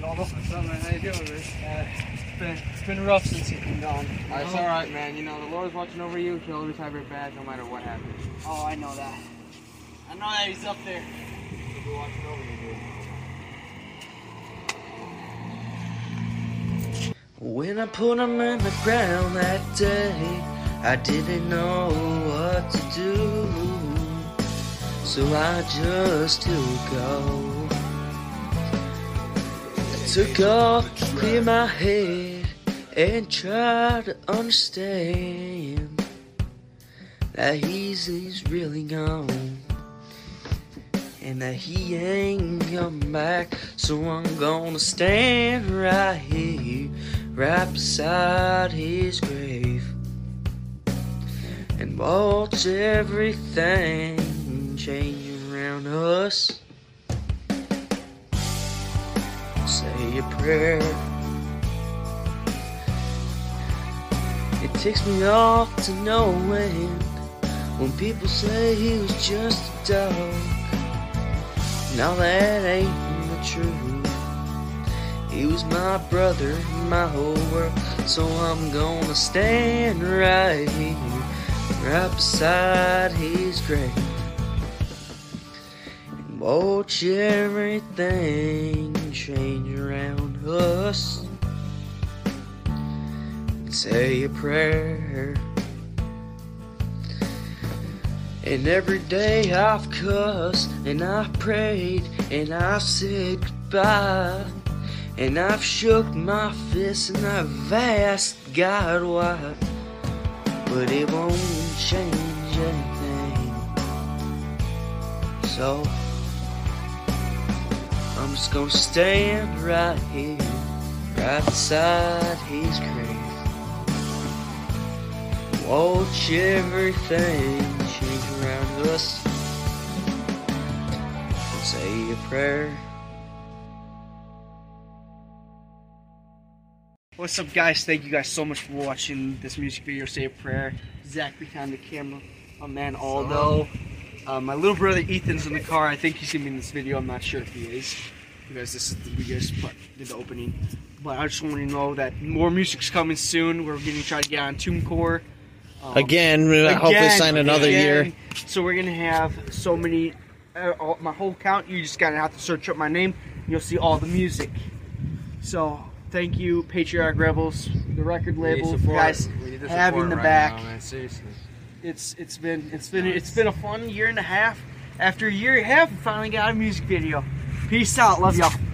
What's up, man? How you doing, man? Uh, it's been it's been rough since you've been gone. It's Oh. all right, man. You know the Lord's watching over you. He'll always have your back, no matter what happens. Oh, I know that. I know that he's up there. He'll be watching over you, dude. When I put him in the ground that day, I didn't know what to do. So I just took off. I go clear my head and try to understand that he's, he's really gone. And that he ain't coming back, so I'm gonna stand right here right beside his grave and watch everything change around us. Say a prayer. It takes me off to no end when people say he was just a dog. Now that ain't the truth. He was my brother, my whole world. So I'm gonna stand right here, right beside his grave. Watch everything change around us. Say a prayer. And every day I've cussed and I've prayed and I've said goodbye. And I've shook my fist and I've asked God why. But it won't change anything. So I'm just gonna stand right here, right beside his grave. Watch everything change around us. And say a prayer. What's up, guys? Thank you guys so much for watching this music video. Say a prayer. Zach behind the camera. My man Aldo. Uh, my little brother Ethan's in the car. I think he's gonna be in this video. I'm not sure if he is because this is the we just put- did the opening. But I just want you to know that more music's coming soon. We're gonna try to get on TuneCore. Um, Again, we hopefully Again, sign another year. So we're gonna have so many, uh, all, my whole count. You just gotta have to search up my name. And you'll see all the music. So thank you, Patriarch Rebels, the record label, for guys having the back. seriously. It's it's been it's been it's been a fun year and a half. After a year and a half, we finally got a music video. Peace out, love y'all.